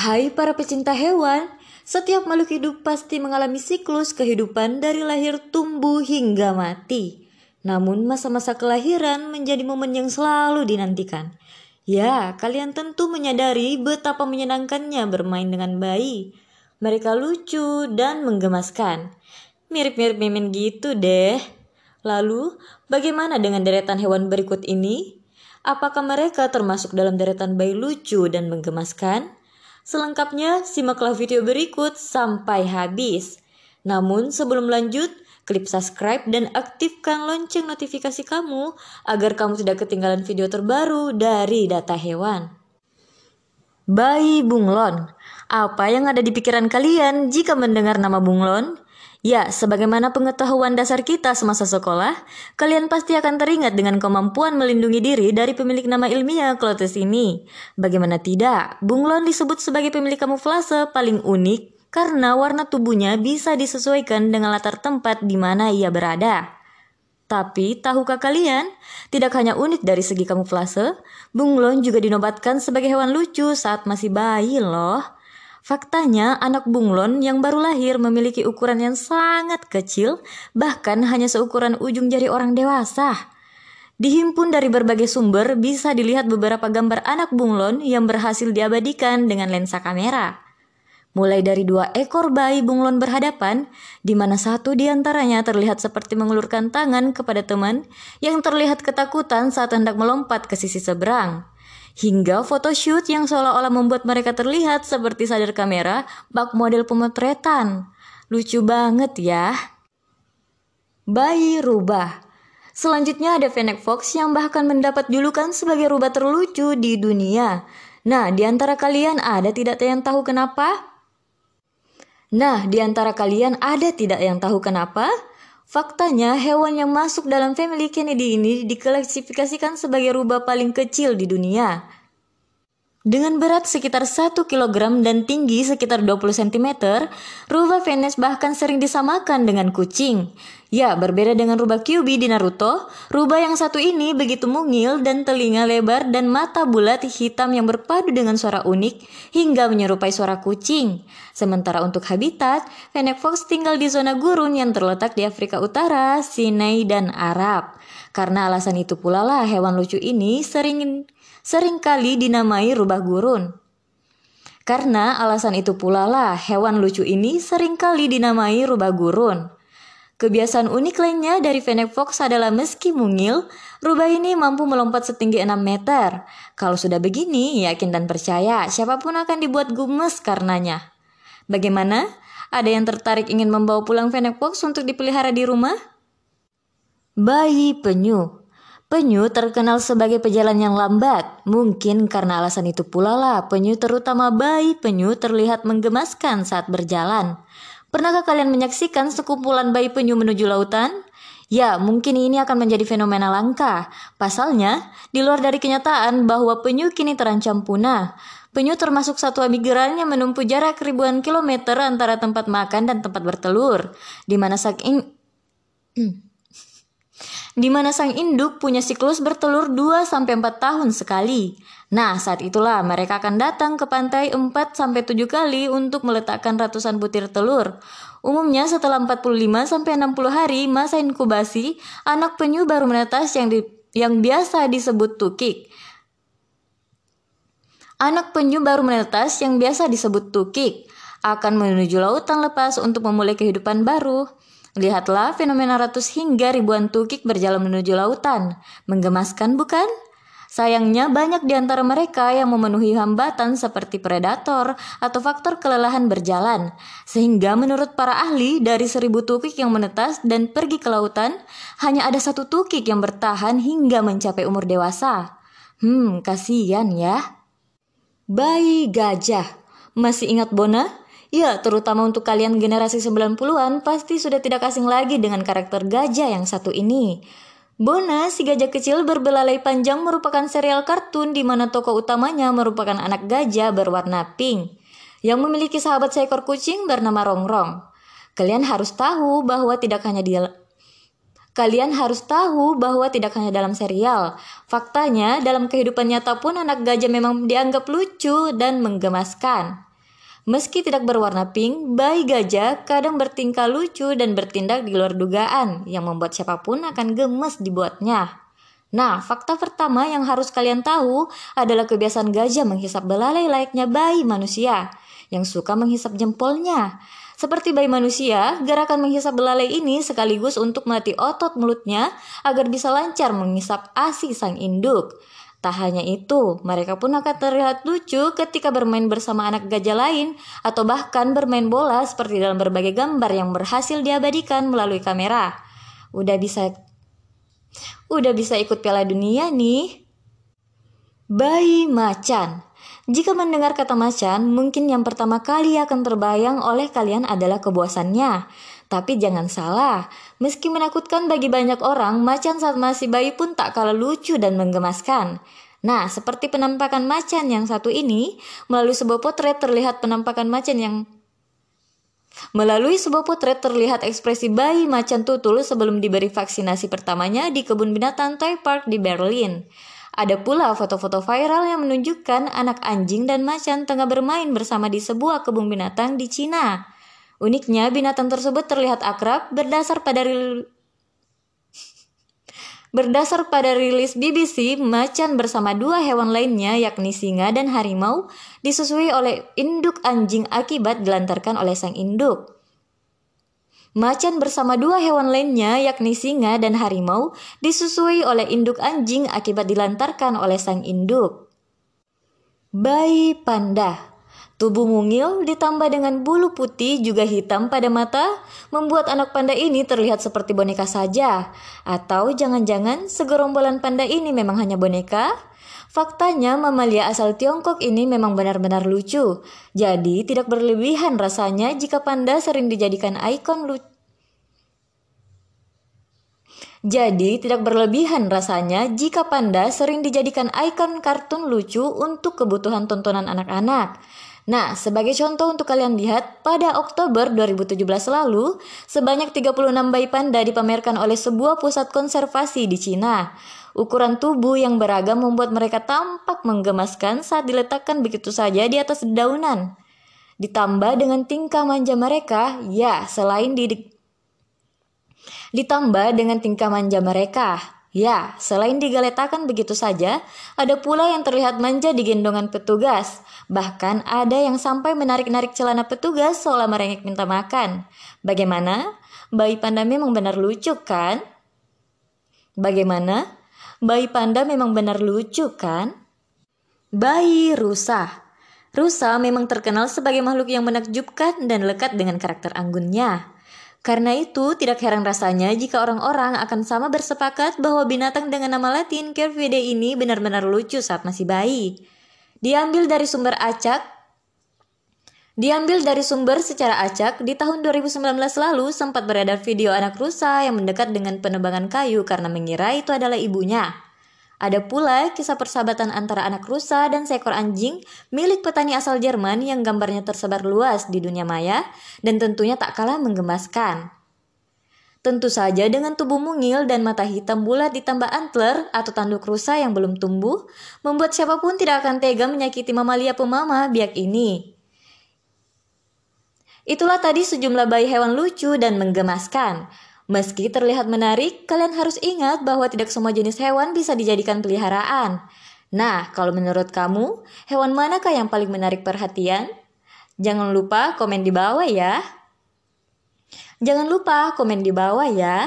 Hai para pecinta hewan, setiap makhluk hidup pasti mengalami siklus kehidupan dari lahir, tumbuh, hingga mati. Namun masa-masa kelahiran menjadi momen yang selalu dinantikan. Ya, kalian tentu menyadari betapa menyenangkannya bermain dengan bayi. Mereka lucu dan menggemaskan. Mirip-mirip mimin gitu deh. Lalu, bagaimana dengan deretan hewan berikut ini? Apakah mereka termasuk dalam deretan bayi lucu dan menggemaskan? Selengkapnya, simaklah video berikut sampai habis. Namun sebelum lanjut, klik subscribe dan aktifkan lonceng notifikasi kamu agar kamu tidak ketinggalan video terbaru dari data hewan. Bayi bunglon. Apa yang ada di pikiran kalian jika mendengar nama bunglon? Ya, sebagaimana pengetahuan dasar kita semasa sekolah, kalian pasti akan teringat dengan kemampuan melindungi diri dari pemilik nama ilmiah Clotes ini. Bagaimana tidak, bunglon disebut sebagai pemilik kamuflase paling unik karena warna tubuhnya bisa disesuaikan dengan latar tempat di mana ia berada. Tapi, tahukah kalian, tidak hanya unik dari segi kamuflase, bunglon juga dinobatkan sebagai hewan lucu saat masih bayi loh. Faktanya, anak bunglon yang baru lahir memiliki ukuran yang sangat kecil, bahkan hanya seukuran ujung jari orang dewasa. Dihimpun dari berbagai sumber, bisa dilihat beberapa gambar anak bunglon yang berhasil diabadikan dengan lensa kamera. Mulai dari dua ekor bayi bunglon berhadapan, di mana satu di antaranya terlihat seperti mengulurkan tangan kepada teman yang terlihat ketakutan saat hendak melompat ke sisi seberang hingga photoshoot yang seolah-olah membuat mereka terlihat seperti sadar kamera bak model pemotretan. Lucu banget ya. Bayi rubah. Selanjutnya ada Fennec Fox yang bahkan mendapat julukan sebagai rubah terlucu di dunia. Nah, di antara kalian ada tidak yang tahu kenapa? Nah, di antara kalian ada tidak yang tahu kenapa? Faktanya, hewan yang masuk dalam family Kennedy ini diklasifikasikan sebagai rubah paling kecil di dunia. Dengan berat sekitar 1 kg dan tinggi sekitar 20 cm, rubah Venus bahkan sering disamakan dengan kucing. Ya, berbeda dengan rubah Kyuubi di Naruto, rubah yang satu ini begitu mungil dan telinga lebar dan mata bulat hitam yang berpadu dengan suara unik hingga menyerupai suara kucing. Sementara untuk habitat, Fennec Fox tinggal di zona gurun yang terletak di Afrika Utara, Sinai, dan Arab. Karena alasan itu pula lah hewan lucu ini sering sering kali dinamai rubah gurun. Karena alasan itu pula lah hewan lucu ini sering kali dinamai rubah gurun. Kebiasaan unik lainnya dari Fennec Fox adalah meski mungil, rubah ini mampu melompat setinggi 6 meter. Kalau sudah begini, yakin dan percaya siapa pun akan dibuat gumes karenanya. Bagaimana? Ada yang tertarik ingin membawa pulang Fennec Fox untuk dipelihara di rumah? Bayi penyu Penyu terkenal sebagai pejalan yang lambat. Mungkin karena alasan itu pula lah penyu terutama bayi penyu terlihat menggemaskan saat berjalan. Pernahkah kalian menyaksikan sekumpulan bayi penyu menuju lautan? Ya, mungkin ini akan menjadi fenomena langka. Pasalnya, di luar dari kenyataan bahwa penyu kini terancam punah. Penyu termasuk satwa migran yang menempuh jarak ribuan kilometer antara tempat makan dan tempat bertelur, di mana sang in... di mana sang induk punya siklus bertelur 2 sampai 4 tahun sekali. Nah, saat itulah mereka akan datang ke pantai 4 sampai 7 kali untuk meletakkan ratusan butir telur. Umumnya setelah 45 sampai 60 hari masa inkubasi, anak penyu baru menetas yang di, yang biasa disebut tukik. Anak penyu baru menetas yang biasa disebut tukik akan menuju lautan lepas untuk memulai kehidupan baru. Lihatlah fenomena ratus hingga ribuan tukik berjalan menuju lautan. Menggemaskan bukan? Sayangnya banyak di antara mereka yang memenuhi hambatan seperti predator atau faktor kelelahan berjalan. Sehingga menurut para ahli dari seribu tukik yang menetas dan pergi ke lautan, hanya ada satu tukik yang bertahan hingga mencapai umur dewasa. Hmm, kasihan ya. Bayi gajah. Masih ingat Bona? Ya, terutama untuk kalian generasi 90-an pasti sudah tidak asing lagi dengan karakter gajah yang satu ini. Bona, si gajah kecil berbelalai panjang merupakan serial kartun di mana tokoh utamanya merupakan anak gajah berwarna pink yang memiliki sahabat seekor kucing bernama Rongrong. Kalian harus tahu bahwa tidak hanya di Kalian harus tahu bahwa tidak hanya dalam serial. Faktanya, dalam kehidupan nyata pun anak gajah memang dianggap lucu dan menggemaskan. Meski tidak berwarna pink, bayi gajah kadang bertingkah lucu dan bertindak di luar dugaan yang membuat siapa pun akan gemes dibuatnya. Nah, fakta pertama yang harus kalian tahu adalah kebiasaan gajah menghisap belalai layaknya bayi manusia yang suka menghisap jempolnya. Seperti bayi manusia, gerakan menghisap belalai ini sekaligus untuk melatih otot mulutnya agar bisa lancar menghisap ASI sang induk. Tak hanya itu, mereka pun akan terlihat lucu ketika bermain bersama anak gajah lain atau bahkan bermain bola seperti dalam berbagai gambar yang berhasil diabadikan melalui kamera. Udah bisa Udah bisa ikut Piala Dunia nih. Bayi macan. Jika mendengar kata macan, mungkin yang pertama kali akan terbayang oleh kalian adalah kebuasannya. Tapi jangan salah, meski menakutkan bagi banyak orang, macan saat masih bayi pun tak kalah lucu dan menggemaskan. Nah, seperti penampakan macan yang satu ini, melalui sebuah potret terlihat penampakan macan yang Melalui sebuah potret terlihat ekspresi bayi macan tutul sebelum diberi vaksinasi pertamanya di kebun binatang Toy Park di Berlin. Ada pula foto-foto viral yang menunjukkan anak anjing dan macan tengah bermain bersama di sebuah kebun binatang di Cina. Uniknya, binatang tersebut terlihat akrab berdasar pada Berdasar pada rilis BBC, macan bersama dua hewan lainnya yakni singa dan harimau disusui oleh induk anjing akibat dilantarkan oleh sang induk. Macan bersama dua hewan lainnya yakni singa dan harimau disusui oleh induk anjing akibat dilantarkan oleh sang induk. Bayi panda Tubuh mungil ditambah dengan bulu putih juga hitam pada mata membuat anak panda ini terlihat seperti boneka saja. Atau jangan-jangan segerombolan panda ini memang hanya boneka? Faktanya mamalia asal Tiongkok ini memang benar-benar lucu. Jadi tidak berlebihan rasanya jika panda sering dijadikan ikon lucu. Jadi, tidak berlebihan rasanya jika panda sering dijadikan ikon kartun lucu untuk kebutuhan tontonan anak-anak. Nah, sebagai contoh untuk kalian lihat, pada Oktober 2017 lalu, sebanyak 36 bayi panda dipamerkan oleh sebuah pusat konservasi di Cina. Ukuran tubuh yang beragam membuat mereka tampak menggemaskan saat diletakkan begitu saja di atas dedaunan. Ditambah dengan tingkah manja mereka, ya selain di Ditambah dengan tingkah manja mereka, Ya, selain digaletakan begitu saja, ada pula yang terlihat manja di gendongan petugas. Bahkan ada yang sampai menarik-narik celana petugas seolah merengek minta makan. Bagaimana? Bayi panda memang benar lucu kan? Bagaimana? Bayi panda memang benar lucu kan? Bayi rusa. Rusa memang terkenal sebagai makhluk yang menakjubkan dan lekat dengan karakter anggunnya. Karena itu, tidak heran rasanya jika orang-orang akan sama bersepakat bahwa binatang dengan nama latin Cervidae ini benar-benar lucu saat masih bayi. Diambil dari sumber acak, Diambil dari sumber secara acak, di tahun 2019 lalu sempat beredar video anak rusa yang mendekat dengan penebangan kayu karena mengira itu adalah ibunya. Ada pula kisah persahabatan antara anak rusa dan seekor anjing milik petani asal Jerman yang gambarnya tersebar luas di dunia maya dan tentunya tak kalah menggemaskan. Tentu saja dengan tubuh mungil dan mata hitam bulat ditambah antler atau tanduk rusa yang belum tumbuh, membuat siapa pun tidak akan tega menyakiti mamalia pemama biak ini. Itulah tadi sejumlah bayi hewan lucu dan menggemaskan. Meski terlihat menarik, kalian harus ingat bahwa tidak semua jenis hewan bisa dijadikan peliharaan. Nah, kalau menurut kamu, hewan manakah yang paling menarik perhatian? Jangan lupa komen di bawah ya. Jangan lupa komen di bawah ya.